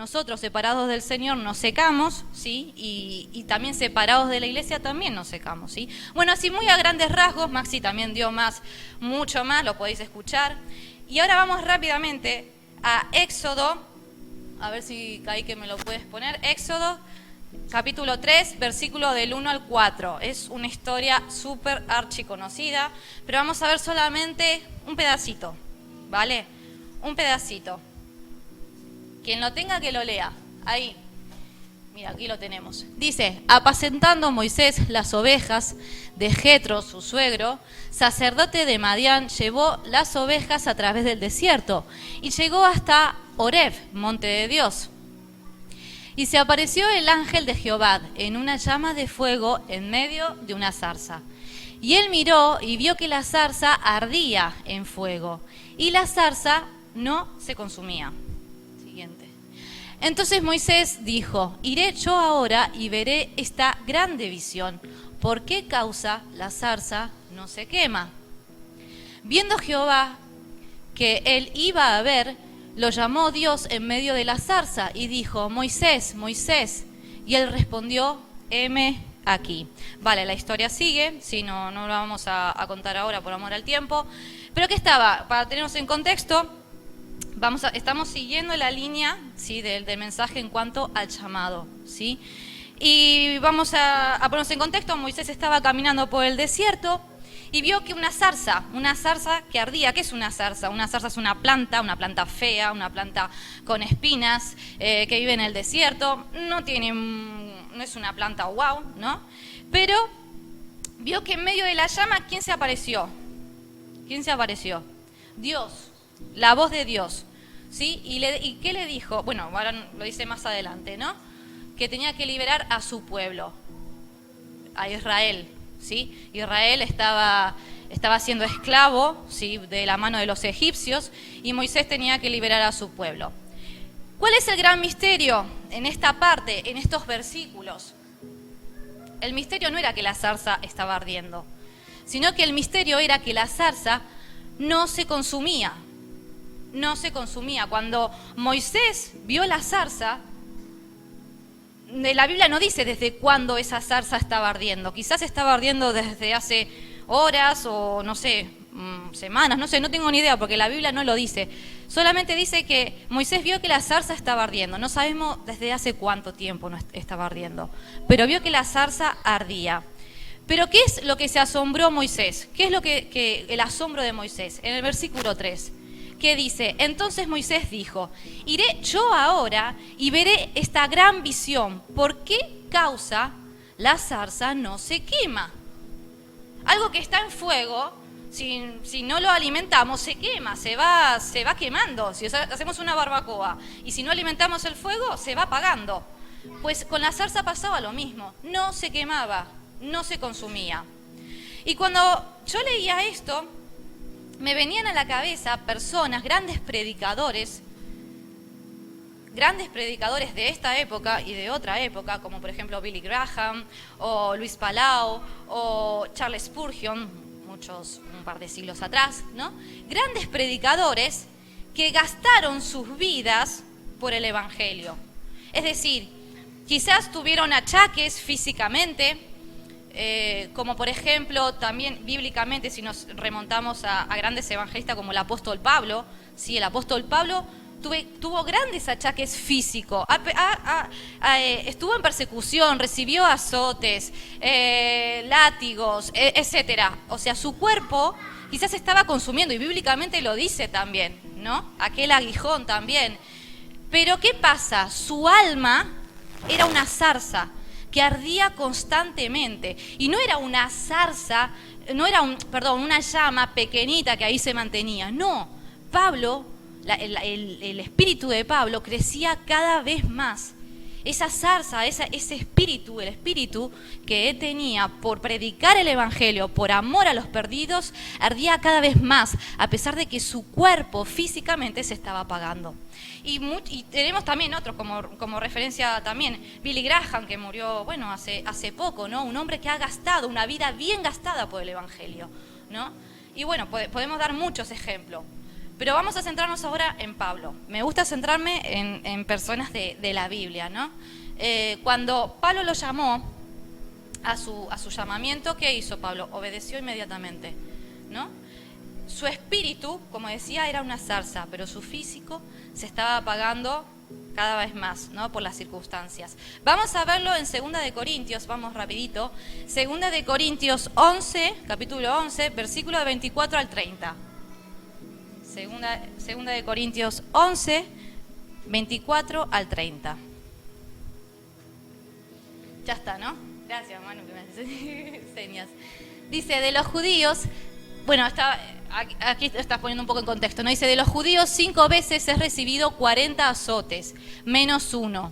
nosotros separados del Señor nos secamos, ¿sí? Y, también separados de la iglesia también nos secamos, ¿sí? Bueno, así muy a grandes rasgos, Maxi también dio más, mucho más, lo podéis escuchar. Y ahora vamos rápidamente a Éxodo, a ver si que me lo puedes poner, Éxodo capítulo 3, versículo del 1 al 4. Es una historia súper archiconocida, pero vamos a ver solamente un pedacito, ¿vale? Un pedacito. Quien lo tenga que lo lea. Ahí. Mira, aquí lo tenemos. Dice, apacentando Moisés las ovejas de Jetro, su suegro, sacerdote de Madián, llevó las ovejas a través del desierto y llegó hasta Oreb, monte de Dios. Y se apareció el ángel de Jehová en una llama de fuego en medio de una zarza. Y él miró y vio que la zarza ardía en fuego y la zarza no se consumía. Entonces Moisés dijo, iré yo ahora y veré esta grande visión. ¿Por qué causa la zarza no se quema? Viendo Jehová que él iba a ver, lo llamó Dios en medio de la zarza y dijo, Moisés, Moisés. Y él respondió, heme aquí. Vale, la historia sigue, si no, no la vamos a, a contar ahora por amor al tiempo. Pero ¿qué estaba? Para tenernos en contexto, vamos estamos siguiendo la línea ¿sí? del, mensaje en cuanto al llamado. ¿sí? Y vamos a, ponernos en contexto, Moisés estaba caminando por el desierto y vio que una zarza, una zarza que ardía, ¿qué es una zarza? Una zarza es una planta, una planta fea, una planta con espinas, eh, que vive en el desierto, no tiene, no es una planta wow, ¿no? Pero vio que en medio de la llama, ¿quién se apareció? ¿Quién se apareció? Dios, la voz de Dios. ¿Sí? ¿Y, ¿Y qué le dijo? Bueno, ahora lo dice más adelante, ¿no? Que tenía que liberar a su pueblo, a Israel, ¿sí? Israel estaba, estaba siendo esclavo, ¿sí? De la mano de los egipcios y Moisés tenía que liberar a su pueblo. ¿Cuál es el gran misterio en esta parte, en estos versículos? El misterio no era que la zarza estaba ardiendo, sino que el misterio era que la zarza no se consumía, no se consumía. Cuando Moisés vio la zarza, la Biblia no dice desde cuándo esa zarza estaba ardiendo. Quizás estaba ardiendo desde hace horas o no sé, mm, semanas, no sé, no tengo ni idea porque la Biblia no lo dice. Solamente dice que Moisés vio que la zarza estaba ardiendo. No sabemos desde hace cuánto tiempo estaba ardiendo, pero vio que la zarza ardía. Pero ¿qué es lo que se asombró Moisés? ¿Qué es lo que, que el asombro de Moisés? En el versículo 3 que dice, entonces Moisés dijo, iré yo ahora y veré esta gran visión. ¿Por qué causa la zarza no se quema? Algo que está en fuego, si, si, no lo alimentamos, se quema, se va, se va quemando. Si hacemos una barbacoa y si no alimentamos el fuego, se va apagando. Pues con la zarza pasaba lo mismo, no se quemaba, no se consumía. Y cuando yo leía esto, me venían a la cabeza personas, grandes predicadores, grandes predicadores de esta época y de otra época, como por ejemplo Billy Graham o Luis Palau o Charles Spurgeon, muchos, un par de siglos atrás, ¿no? Grandes predicadores que gastaron sus vidas por el Evangelio. Es decir, quizás tuvieron achaques físicamente, eh, como por ejemplo también bíblicamente si nos remontamos a, grandes evangelistas como el apóstol Pablo, ¿sí? el apóstol Pablo tuvo grandes achaques físicos, eh, estuvo en persecución, recibió azotes, eh, látigos, e, etcétera. O sea, su cuerpo quizás estaba consumiendo, y bíblicamente lo dice también, ¿no? Aquel aguijón también. Pero ¿qué pasa? Su alma era una zarza que ardía constantemente. Y no era una zarza, no era un, perdón, una llama pequeñita que ahí se mantenía. No, Pablo, el, espíritu de Pablo crecía cada vez más esa zarza, ese espíritu, el espíritu que él tenía por predicar el Evangelio, por amor a los perdidos, ardía cada vez más, a pesar de que su cuerpo físicamente se estaba apagando. Y, tenemos también otros, como, como, referencia también, Billy Graham, que murió, bueno, hace, hace poco, ¿no? Un hombre que ha gastado una vida bien gastada por el Evangelio, ¿no? Y bueno, podemos dar muchos ejemplos. Pero vamos a centrarnos ahora en Pablo. Me gusta centrarme en, personas de, la Biblia, ¿no? Eh, cuando Pablo lo llamó a su, a su llamamiento, ¿qué hizo Pablo? Obedeció inmediatamente, ¿no? Su espíritu, como decía, era una zarza, pero su físico se estaba apagando cada vez más, ¿no? Por las circunstancias. Vamos a verlo en Segunda de Corintios, vamos rapidito. Segunda de Corintios 11, capítulo 11, versículo 24 al 30. Segunda, de Corintios 11, 24 al 30. Ya está, ¿no? Gracias, Manu, que me señas. Dice, de los judíos, bueno, está, aquí estás poniendo un poco en contexto, ¿no? Dice, de los judíos cinco veces he recibido 40 azotes, menos uno.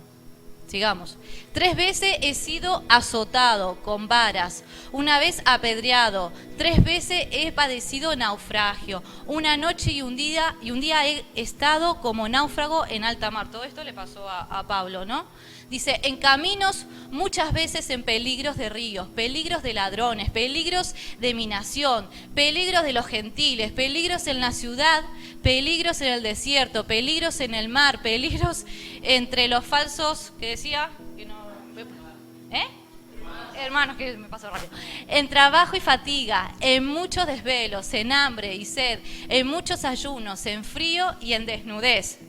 Sigamos. Tres veces he sido azotado con varas, una vez apedreado, tres veces he padecido naufragio, una noche y un día, y un día he estado como náufrago en alta mar. Todo esto le pasó a, a Pablo, ¿no? Dice, en caminos muchas veces en peligros de ríos, peligros de ladrones, peligros de minación, peligros de los gentiles, peligros en la ciudad, peligros en el desierto, peligros en el mar, peligros entre los falsos, que decía, ¿eh? Hermanos, que me paso rápido. En trabajo y fatiga, en muchos desvelos, en hambre y sed, en muchos ayunos, en frío y en desnudez.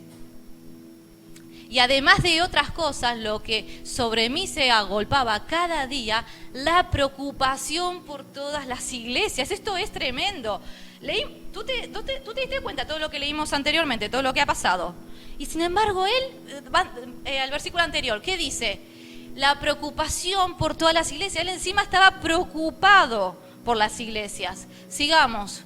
Y además de otras cosas, lo que sobre mí se agolpaba cada día, la preocupación por todas las iglesias. Esto es tremendo. Leí, ¿tú, te, diste cuenta todo lo que leímos anteriormente, todo lo que ha pasado? Y sin embargo, él, eh, al versículo anterior, ¿qué dice? La preocupación por todas las iglesias. Él encima estaba preocupado por las iglesias. Sigamos.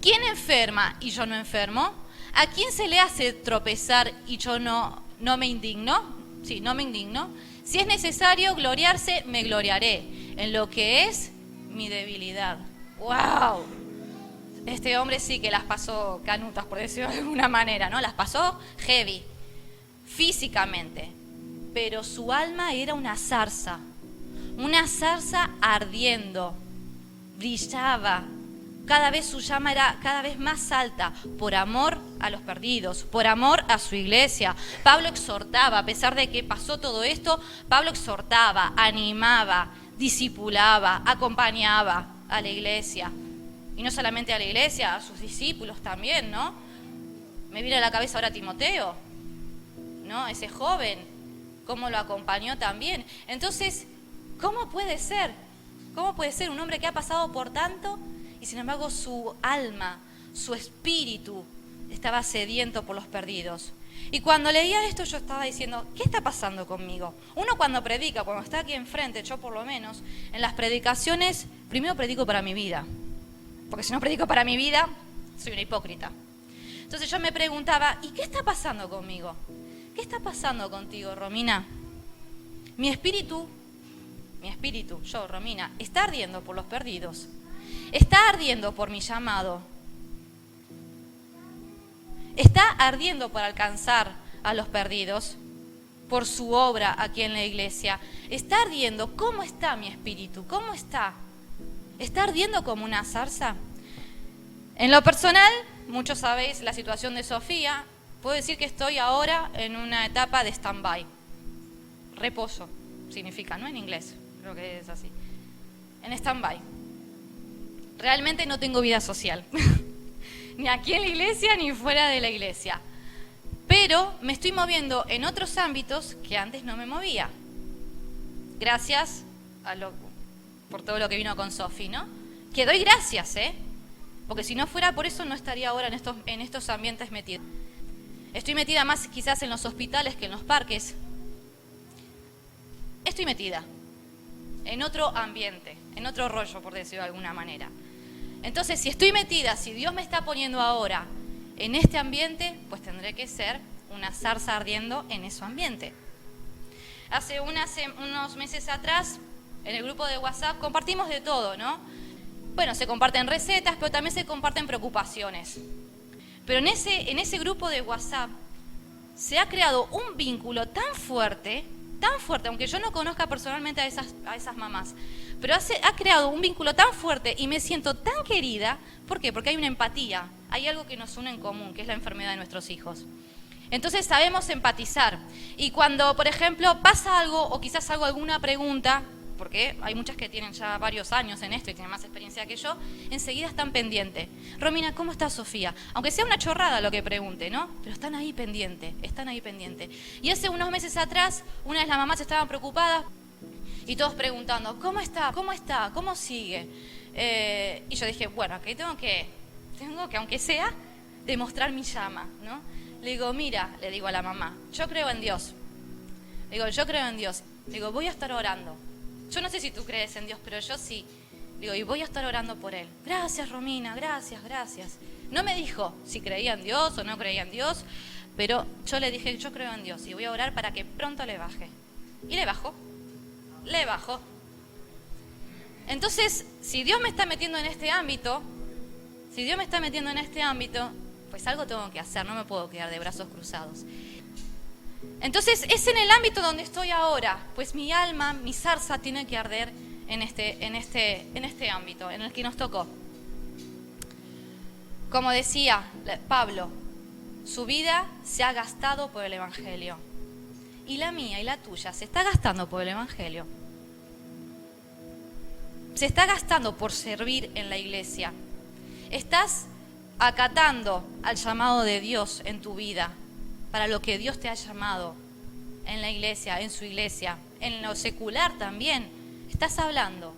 ¿Quién enferma y yo no enfermo? ¿A quién se le hace tropezar y yo no, no me indigno? Sí, no me indigno. Si es necesario gloriarse, me gloriaré en lo que es mi debilidad. ¡Wow! Este hombre sí que las pasó canutas, por decirlo de alguna manera, ¿no? Las pasó heavy, físicamente. Pero su alma era una zarza, una zarza ardiendo, brillaba, cada vez su llama era cada vez más alta por amor a los perdidos, por amor a su iglesia. Pablo exhortaba, a pesar de que pasó todo esto, Pablo exhortaba, animaba, discipulaba, acompañaba a la iglesia. Y no solamente a la iglesia, a sus discípulos también, ¿no? Me viene a la cabeza ahora Timoteo, ¿no? Ese joven, cómo lo acompañó también. Entonces, ¿cómo puede ser? ¿Cómo puede ser un hombre que ha pasado por tanto sin embargo su alma, su espíritu estaba sediento por los perdidos. Y cuando leía esto yo estaba diciendo, ¿qué está pasando conmigo? Uno cuando predica, cuando está aquí enfrente, yo por lo menos, en las predicaciones, primero predico para mi vida. Porque si no predico para mi vida, soy una hipócrita. Entonces yo me preguntaba, ¿y qué está pasando conmigo? ¿Qué está pasando contigo, Romina? Mi espíritu, mi espíritu, yo, Romina, está ardiendo por los perdidos está ardiendo por mi llamado. Está ardiendo por alcanzar a los perdidos, por su obra aquí en la iglesia. Está ardiendo. ¿Cómo está mi espíritu? ¿Cómo está? ¿Está ardiendo como una zarza? En lo personal, muchos sabéis la situación de Sofía. Puedo decir que estoy ahora en una etapa de stand-by. Reposo significa, ¿no? En inglés, creo que es así. En stand-by realmente no tengo vida social, ni aquí en la iglesia ni fuera de la iglesia. Pero me estoy moviendo en otros ámbitos que antes no me movía. Gracias a lo, por todo lo que vino con Sofi, ¿no? Que doy gracias, ¿eh? Porque si no fuera por eso no estaría ahora en estos, en estos ambientes metida. Estoy metida más quizás en los hospitales que en los parques. Estoy metida en otro ambiente, en otro rollo, por decirlo de alguna manera. Entonces, si estoy metida, si Dios me está poniendo ahora en este ambiente, pues tendré que ser una zarza ardiendo en ese ambiente. Hace unos meses atrás, en el grupo de WhatsApp, compartimos de todo, ¿no? Bueno, se comparten recetas, pero también se comparten preocupaciones. Pero en ese, en ese grupo de WhatsApp se ha creado un vínculo tan fuerte tan fuerte, aunque yo no conozca personalmente a esas, a esas mamás, pero ha creado un vínculo tan fuerte y me siento tan querida, ¿por qué? Porque hay una empatía, hay algo que nos une en común, que es la enfermedad de nuestros hijos. Entonces sabemos empatizar. Y cuando, por ejemplo, pasa algo o quizás hago alguna pregunta, porque hay muchas que tienen ya varios años en esto y tienen más experiencia que yo, enseguida están pendientes. Romina, ¿cómo está Sofía? Aunque sea una chorrada lo que pregunte, ¿no? Pero están ahí pendientes, están ahí pendientes. Y hace unos meses atrás, una de las mamás estaban preocupadas y todos preguntando, ¿cómo está? ¿Cómo está? ¿Cómo sigue? Eh, y yo dije, bueno, aquí tengo que, tengo que, aunque sea, demostrar mi llama, ¿no? Le digo, mira, le digo a la mamá, yo creo en Dios. Le digo, yo creo en Dios. Le digo, voy a estar orando. Yo no sé si tú crees en Dios, pero yo sí. Digo, y voy a estar orando por él. Gracias, Romina, gracias, gracias. No me dijo si creía en Dios o no creía en Dios, pero yo le dije, yo creo en Dios y voy a orar para que pronto le baje. Y le bajó. Le bajó. Entonces, si Dios me está metiendo en este ámbito, si Dios me está metiendo en este ámbito, pues algo tengo que hacer, no me puedo quedar de brazos cruzados. Entonces es en el ámbito donde estoy ahora, pues mi alma, mi zarza tiene que arder en este, en este, en este ámbito, en el que nos tocó. Como decía Pablo, su vida se ha gastado por el Evangelio. Y la mía y la tuya se está gastando por el Evangelio. Se está gastando por servir en la iglesia. Estás acatando al llamado de Dios en tu vida, para lo que Dios te ha llamado en la iglesia, en su iglesia, en lo secular también. Estás hablando,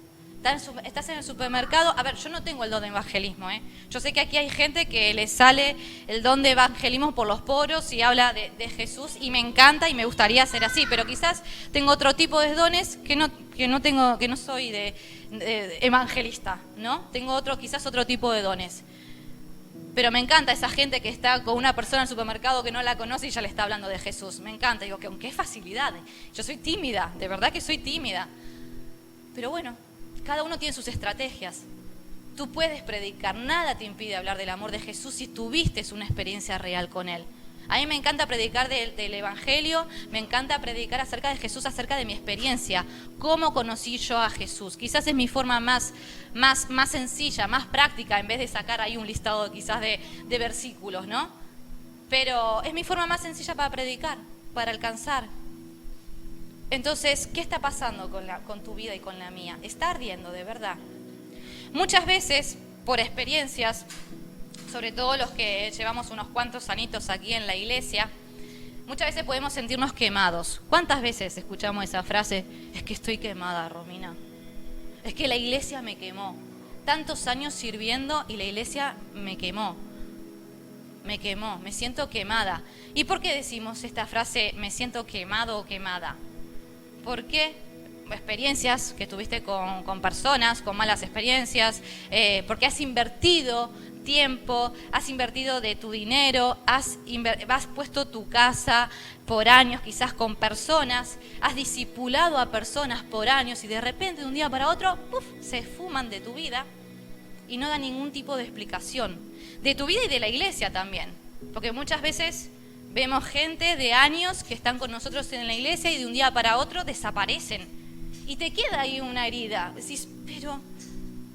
estás en el supermercado. A ver, yo no tengo el don de evangelismo, ¿eh? Yo sé que aquí hay gente que le sale el don de evangelismo por los poros y habla de, Jesús y me encanta y me gustaría ser así, pero quizás tengo otro tipo de dones que no, que no tengo, que no soy de evangelista, ¿no? Tengo otro, quizás otro tipo de dones. Pero me encanta esa gente que está con una persona en el supermercado que no la conoce y ya le está hablando de Jesús. Me encanta. Digo, que qué facilidad. Yo soy tímida, de verdad que soy tímida. Pero bueno, cada uno tiene sus estrategias. Tú puedes predicar, nada te impide hablar del amor de Jesús si tuviste una experiencia real con Él. A mí me encanta predicar del, Evangelio, me encanta predicar acerca de Jesús, acerca de mi experiencia, cómo conocí yo a Jesús. Quizás es mi forma más, más, más sencilla, más práctica, en vez de sacar ahí un listado quizás de, versículos, ¿no? Pero es mi forma más sencilla para predicar, para alcanzar. Entonces, ¿qué está pasando con, la, con tu vida y con la mía? Está ardiendo, de verdad. Muchas veces, por experiencias, sobre todo los que llevamos unos cuantos anitos aquí en la iglesia, muchas veces podemos sentirnos quemados. ¿Cuántas veces escuchamos esa frase? Es que estoy quemada, Romina. Es que la iglesia me quemó. Tantos años sirviendo y la iglesia me quemó. Me quemó, me siento quemada. ¿Y por qué decimos esta frase, me siento quemado o quemada? Porque experiencias que tuviste con, personas, con malas experiencias, eh, porque has invertido tiempo, has invertido de tu dinero, has, has puesto tu casa por años, quizás con personas, has discipulado a personas por años y de repente de un día para otro se fuman de tu vida y no dan ningún tipo de explicación. De tu vida y de la iglesia también, porque muchas veces vemos gente de años que están con nosotros en la iglesia y de un día para otro desaparecen. Y te queda ahí una herida. Decís, pero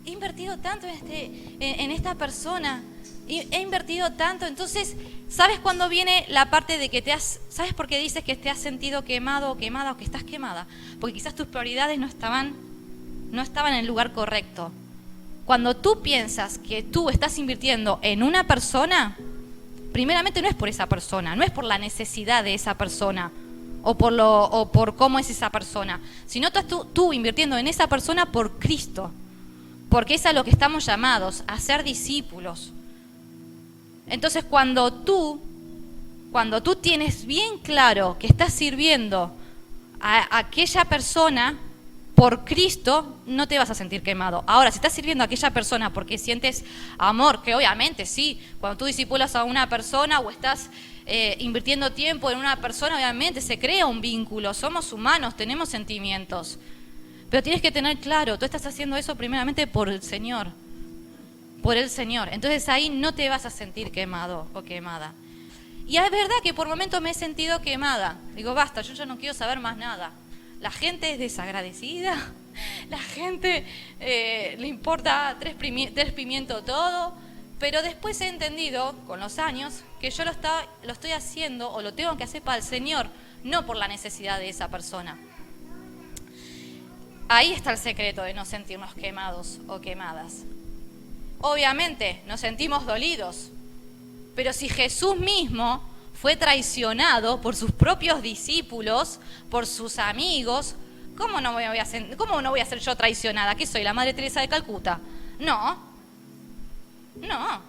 he invertido tanto en, este, esta persona, he invertido tanto, entonces, ¿sabes cuándo viene la parte de que te has, ¿sabes por qué dices que te has sentido quemado o quemada o que estás quemada? Porque quizás tus prioridades no estaban, no estaban en el lugar correcto. Cuando tú piensas que tú estás invirtiendo en una persona, primeramente no es por esa persona, no es por la necesidad de esa persona o por, lo, o por cómo es esa persona, sino tú, tú invirtiendo en esa persona por Cristo porque es a lo que estamos llamados, a ser discípulos. Entonces cuando tú, cuando tú tienes bien claro que estás sirviendo a aquella persona por Cristo, no te vas a sentir quemado. Ahora, si estás sirviendo a aquella persona porque sientes amor, que obviamente sí, cuando tú discipulas a una persona o estás eh, invirtiendo tiempo en una persona, obviamente se crea un vínculo, somos humanos, tenemos sentimientos. Pero tienes que tener claro, tú estás haciendo eso primeramente por el Señor, por el Señor. Entonces ahí no te vas a sentir quemado o quemada. Y es verdad que por momentos me he sentido quemada. Digo, basta, yo ya no quiero saber más nada. La gente es desagradecida, la gente eh, le importa tres, pimientos todo, Pero después he entendido, con los años, que yo lo, lo estoy haciendo o lo tengo que hacer para el Señor, no por la necesidad de esa persona. Ahí está el secreto de no sentirnos quemados o quemadas. Obviamente nos sentimos dolidos, pero si Jesús mismo fue traicionado por sus propios discípulos, por sus amigos, ¿cómo no voy a ser, cómo no voy a ser yo traicionada? ¿Qué soy, la Madre Teresa de Calcuta? No, no.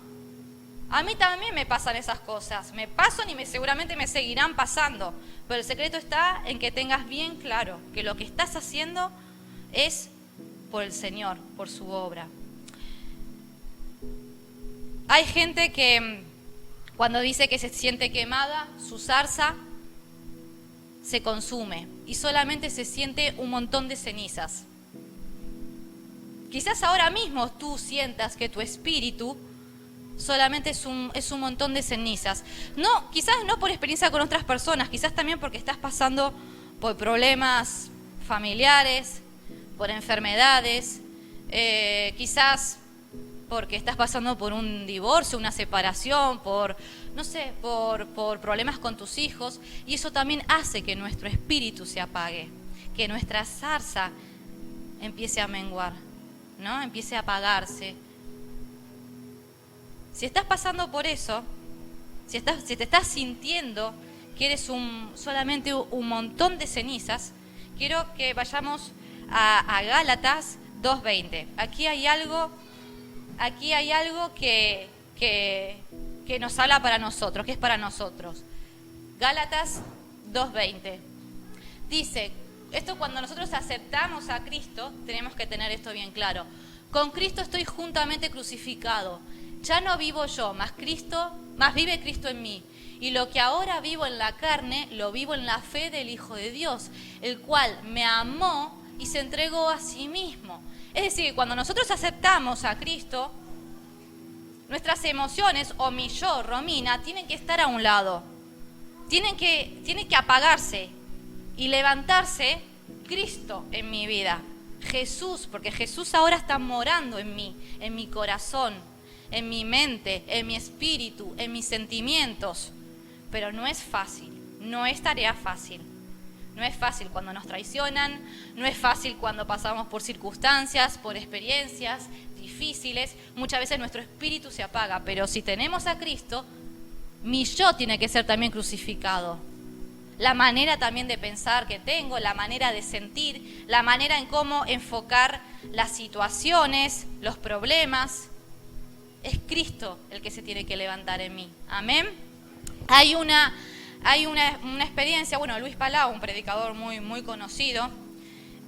A mí también me pasan esas cosas. Me pasan y me, seguramente me seguirán pasando. Pero el secreto está en que tengas bien claro que lo que estás haciendo es por el Señor, por su obra. Hay gente que mm, cuando dice que se siente quemada, su zarza se consume y solamente se siente un montón de cenizas. Quizás ahora mismo tú sientas que tu espíritu solamente es un, es un montón de cenizas. No, quizás no por experiencia con otras personas, quizás también porque estás pasando por problemas familiares, por enfermedades, eh, quizás porque estás pasando por un divorcio, una separación, por, no sé, por, por problemas con tus hijos, y eso también hace que nuestro espíritu se apague, que nuestra zarza empiece a menguar. ¿no? Empiece a apagarse. Si estás pasando por eso, si, estás, si te estás sintiendo que eres un, solamente un montón de cenizas, quiero que vayamos a, Gálatas 2.20. Aquí hay algo, aquí hay algo que, que, que nos habla para nosotros, que es para nosotros. Gálatas 2.20. Dice, esto cuando nosotros aceptamos a Cristo, tenemos que tener esto bien claro. Con Cristo estoy juntamente crucificado. Ya no vivo yo, más Cristo, más vive Cristo en mí. Y lo que ahora vivo en la carne, lo vivo en la fe del Hijo de Dios, el cual me amó y se entregó a sí mismo. Es decir, cuando nosotros aceptamos a Cristo, nuestras emociones, o mi yo, Romina, tienen que estar a un lado. Tienen que, tienen que apagarse y levantarse Cristo en mi vida. Jesús, porque Jesús ahora está morando en mí, en mi corazón, en mi mente, en mi espíritu, en mis sentimientos. Pero no es fácil, no es tarea fácil. No es fácil cuando nos traicionan, no es fácil cuando pasamos por circunstancias, por experiencias difíciles. Muchas veces nuestro espíritu se apaga, pero si tenemos a Cristo, mi yo tiene que ser también crucificado la manera también de pensar que tengo, la manera de sentir, la manera en cómo enfocar las situaciones, los problemas. Es Cristo el que se tiene que levantar en mí. Amén. Hay una, hay una, experiencia, bueno, Luis Palau, un predicador muy, muy conocido,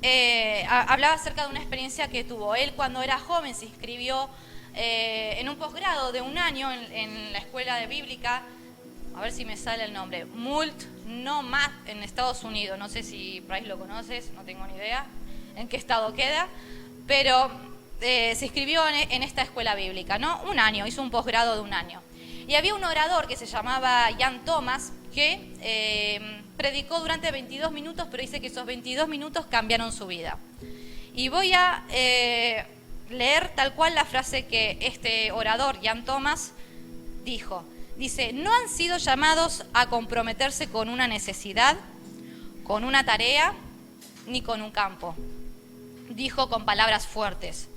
eh, hablaba acerca de una experiencia que tuvo. Él cuando era joven se inscribió eh, en un posgrado de un año en, en la escuela de bíblica a ver si me sale el nombre, Mult Nomad en Estados Unidos. No sé si Price lo conoces, no tengo ni idea en qué estado queda, pero eh, se inscribió en, esta escuela bíblica, ¿no? Un año, hizo un posgrado de un año. Y había un orador que se llamaba Jan Thomas que eh, predicó durante 22 minutos, pero dice que esos 22 minutos cambiaron su vida. Y voy a eh, leer tal cual la frase que este orador, Jan Thomas, dijo. Dice, no han sido llamados a comprometerse con una necesidad, con una tarea, ni con un campo. Dijo con palabras fuertes.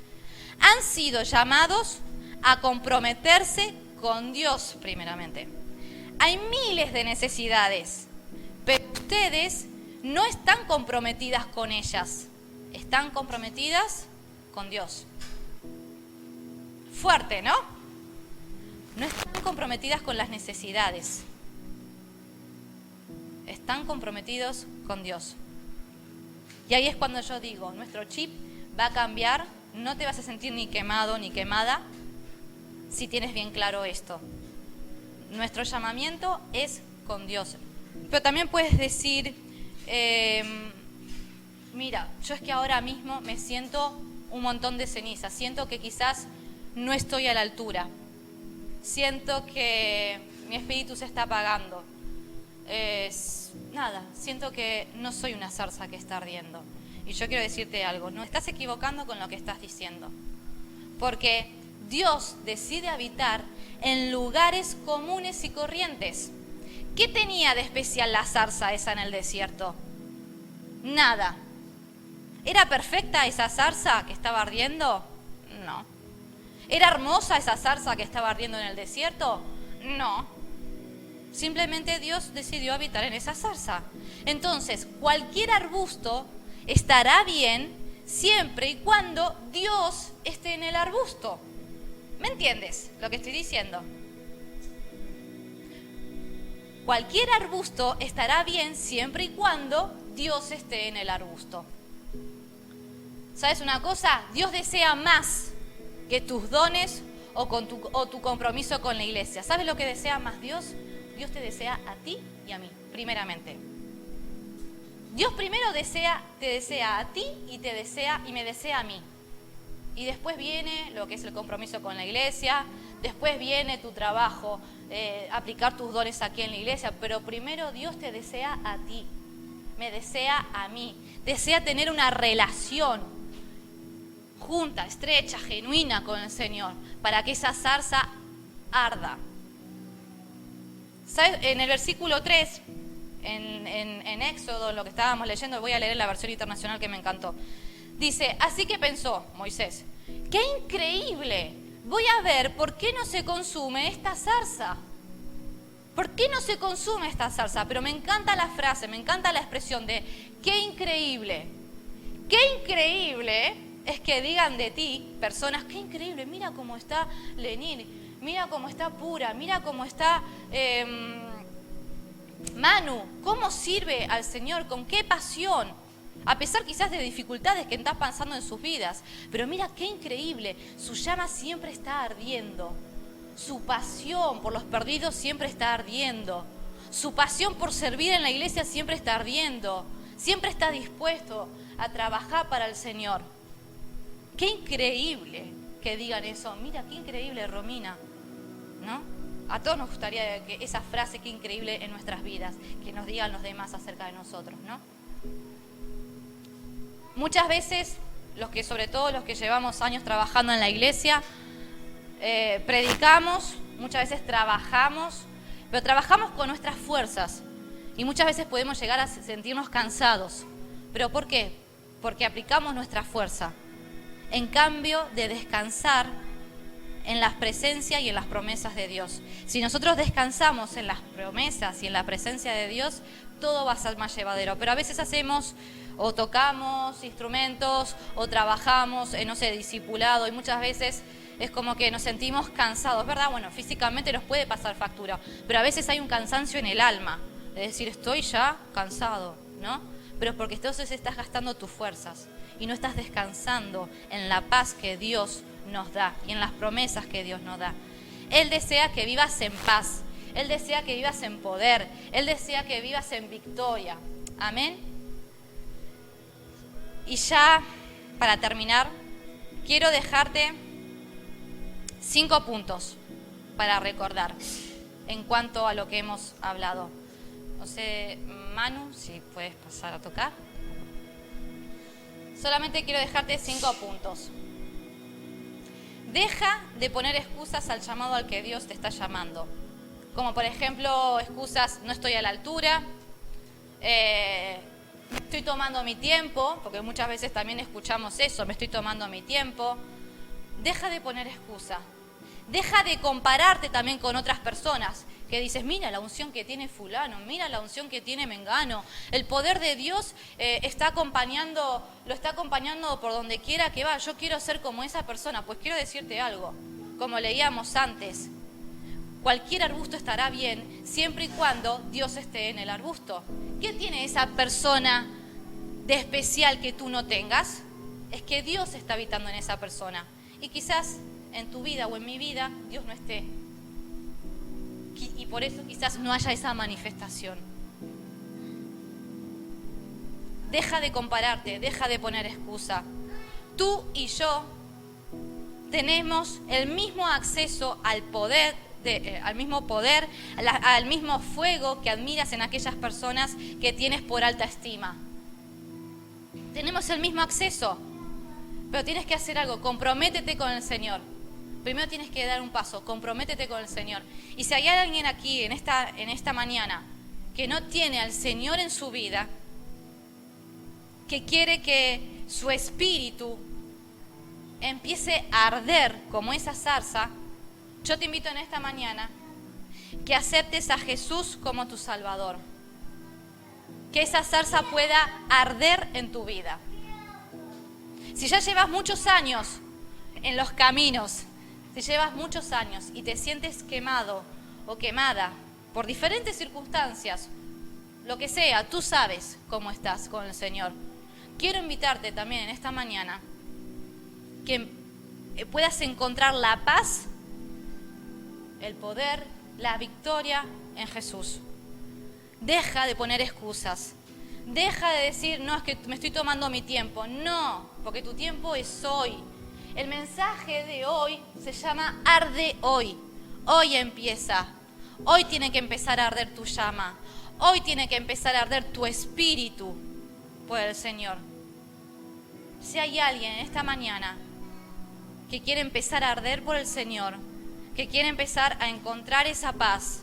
Han sido llamados a comprometerse con Dios primeramente. Hay miles de necesidades, pero ustedes no están comprometidas con ellas, están comprometidas con Dios. Fuerte, ¿no? no están comprometidas con las necesidades, están comprometidos con Dios. Y ahí es cuando yo digo, nuestro chip va a cambiar, no te vas a sentir ni quemado ni quemada si tienes bien claro esto. Nuestro llamamiento es con Dios. Pero también puedes decir, em, mira, yo es que ahora mismo me siento un montón de ceniza, siento que quizás no estoy a la altura, siento que mi espíritu se está apagando. nada, siento que no soy una zarza que está ardiendo. Y yo quiero decirte algo, no estás equivocando con lo que estás diciendo. Porque Dios decide habitar en lugares comunes y corrientes. ¿Qué tenía de especial la zarza esa en el desierto? Nada. ¿Era perfecta esa zarza que estaba ardiendo? No. ¿Era hermosa esa zarza que estaba ardiendo en el desierto? No. Simplemente Dios decidió habitar en esa zarza. Entonces, cualquier arbusto estará bien siempre y cuando Dios esté en el arbusto. ¿Me entiendes lo que estoy diciendo? Cualquier arbusto estará bien siempre y cuando Dios esté en el arbusto. ¿Sabes una cosa? Dios desea más que tus dones o, tu, tu compromiso con la iglesia. ¿Sabes lo que desea más Dios? Dios te desea a ti y a mí, primeramente. Dios primero desea, te desea a ti y te desea y me desea a mí. Y después viene lo que es el compromiso con la iglesia, después viene tu trabajo, eh, aplicar tus dones aquí en la iglesia, pero primero Dios te desea a ti, me desea a mí, desea tener una relación junta, estrecha, genuina con el Señor, para que esa zarza arda. En el versículo 3, en, en, Éxodo, lo que estábamos leyendo, voy a leer la versión internacional que me encantó. Dice, así que pensó Moisés, qué increíble, voy a ver por qué no se consume esta zarza. ¿Por qué no se consume esta zarza? Pero me encanta la frase, me encanta la expresión de qué increíble. Qué increíble es que digan de ti, personas, qué increíble, mira cómo está Lenin, mira cómo está Pura, mira cómo está em, Manu, cómo sirve al Señor, con qué pasión, a pesar quizás de dificultades que estás pasando en sus vidas. Pero mira qué increíble, su llama siempre está ardiendo, su pasión por los perdidos siempre está ardiendo, su pasión por servir en la iglesia siempre está ardiendo, siempre está dispuesto a trabajar para el Señor. Qué increíble que digan eso. Mira, qué increíble, Romina. ¿No? A todos nos gustaría que esa frase, qué increíble en nuestras vidas, que nos digan los demás acerca de nosotros, ¿no? Muchas veces, los que, sobre todo los que llevamos años trabajando en la iglesia, eh, predicamos, muchas veces trabajamos, pero trabajamos con nuestras fuerzas y muchas veces podemos llegar a sentirnos cansados. ¿Pero por qué? Porque aplicamos nuestra fuerza en cambio de descansar en las presencias y en las promesas de Dios. Si nosotros descansamos en las promesas y en la presencia de Dios, todo va a ser más llevadero. Pero a veces hacemos o tocamos instrumentos o trabajamos, en, no sé, discipulado y muchas veces es como que nos sentimos cansados, ¿verdad? Bueno, físicamente nos puede pasar factura, pero a veces hay un cansancio en el alma, es decir, estoy ya cansado, ¿no? Pero porque entonces estás gastando tus fuerzas y no estás descansando en la paz que Dios nos da y en las promesas que Dios nos da. Él desea que vivas en paz, Él desea que vivas en poder, Él desea que vivas en victoria. Amén. Y ya, para terminar, quiero dejarte cinco puntos para recordar en cuanto a lo que hemos hablado. No sé, Manu, si puedes pasar a tocar. Solamente quiero dejarte cinco puntos. Deja de poner excusas al llamado al que Dios te está llamando. Como por ejemplo, excusas, no estoy a la altura, eh, estoy tomando mi tiempo, porque muchas veces también escuchamos eso, me estoy tomando mi tiempo. Deja de poner excusas. Deja de compararte también con otras personas que dices, mira la unción que tiene fulano, mira la unción que tiene Mengano. El poder de Dios eh, está acompañando, lo está acompañando por donde quiera que va. Yo quiero ser como esa persona. Pues quiero decirte algo, como leíamos antes, cualquier arbusto estará bien siempre y cuando Dios esté en el arbusto. ¿Qué tiene esa persona de especial que tú no tengas? Es que Dios está habitando en esa persona. Y quizás en tu vida o en mi vida Dios no esté. Y por eso quizás no haya esa manifestación. Deja de compararte, deja de poner excusa. Tú y yo tenemos el mismo acceso al poder, eh, al mismo poder, al mismo fuego que admiras en aquellas personas que tienes por alta estima. Tenemos el mismo acceso, pero tienes que hacer algo, comprométete con el Señor Primero tienes que dar un paso, comprométete con el Señor. Y si hay alguien aquí en esta, en esta mañana que no tiene al Señor en su vida, que quiere que su espíritu empiece a arder como esa zarza, yo te invito en esta mañana que aceptes a Jesús como tu Salvador. Que esa zarza pueda arder en tu vida. Si ya llevas muchos años en los caminos, si llevas muchos años y te sientes quemado o quemada por diferentes circunstancias, lo que sea, tú sabes cómo estás con el Señor. Quiero invitarte también en esta mañana que puedas encontrar la paz, el poder, la victoria en Jesús. Deja de poner excusas. Deja de decir, no, es que me estoy tomando mi tiempo. No, porque tu tiempo es hoy. El mensaje de hoy se llama Arde hoy. Hoy empieza. Hoy tiene que empezar a arder tu llama. Hoy tiene que empezar a arder tu espíritu por el Señor. Si hay alguien esta mañana que quiere empezar a arder por el Señor, que quiere empezar a encontrar esa paz,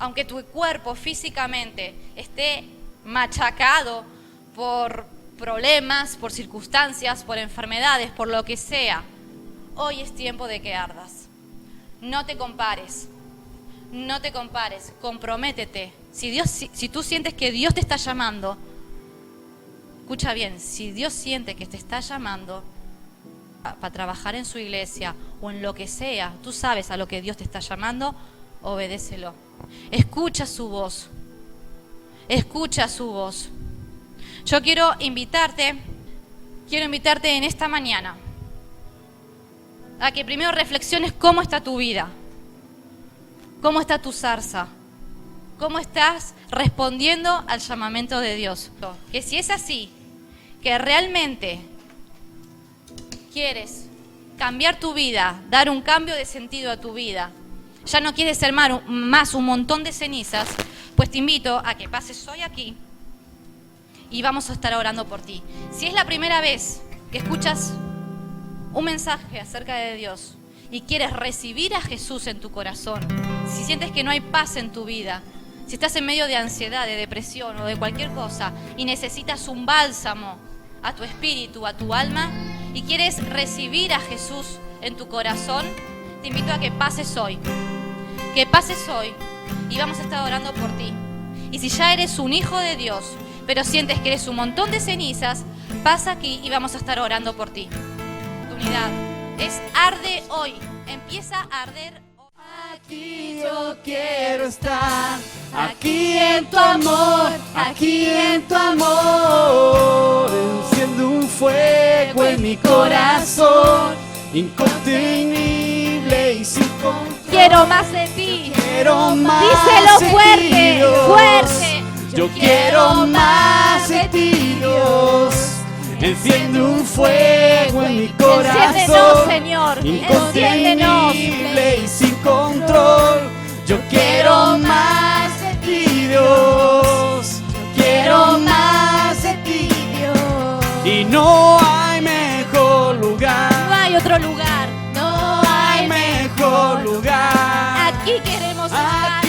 aunque tu cuerpo físicamente esté machacado por problemas, por circunstancias, por enfermedades, por lo que sea, hoy es tiempo de que ardas. No te compares, no te compares, comprométete. Si, Dios, si, tú sientes que Dios te está llamando, escucha bien, si Dios siente que te está llamando para trabajar en su iglesia o en lo que sea, tú sabes a lo que Dios te está llamando, obedécelo. Escucha su voz, escucha su voz. Yo quiero invitarte, quiero invitarte en esta mañana a que primero reflexiones cómo está tu vida, cómo está tu zarza, cómo estás respondiendo al llamamiento de Dios. Que si es así, que realmente quieres cambiar tu vida, dar un cambio de sentido a tu vida, ya no quieres ser más un montón de cenizas, pues te invito a que pases hoy aquí y vamos a estar orando por ti. Si es la primera vez que escuchas un mensaje acerca de Dios y quieres recibir a Jesús en tu corazón, si sientes que no hay paz en tu vida, si estás en medio de ansiedad, de depresión o de cualquier cosa y necesitas un bálsamo a tu espíritu, a tu alma y quieres recibir a Jesús en tu corazón, te invito a que pases hoy. Que pases hoy y vamos a estar orando por ti. Y si ya eres un hijo de Dios, pero sientes que eres un montón de cenizas, pasa aquí y vamos a estar orando por ti. Tu unidad es arde hoy, empieza a arder hoy. Yo quiero estar, aquí en tu amor, aquí en tu amor. Enciendo un fuego en mi corazón, incontenible y sin control. Quiero más de ti. Quiero más Díselo de fuerte, Dios. fuerte. Yo quiero más de ti, Dios. Enciende un fuego en mi corazón. Enciéndenos, Señor. Enciéndenos. Y sin control. Yo quiero más de ti, Dios. Yo quiero más de ti, Dios. Y no hay mejor lugar. No hay otro lugar. No hay mejor lugar. Aquí queremos estar.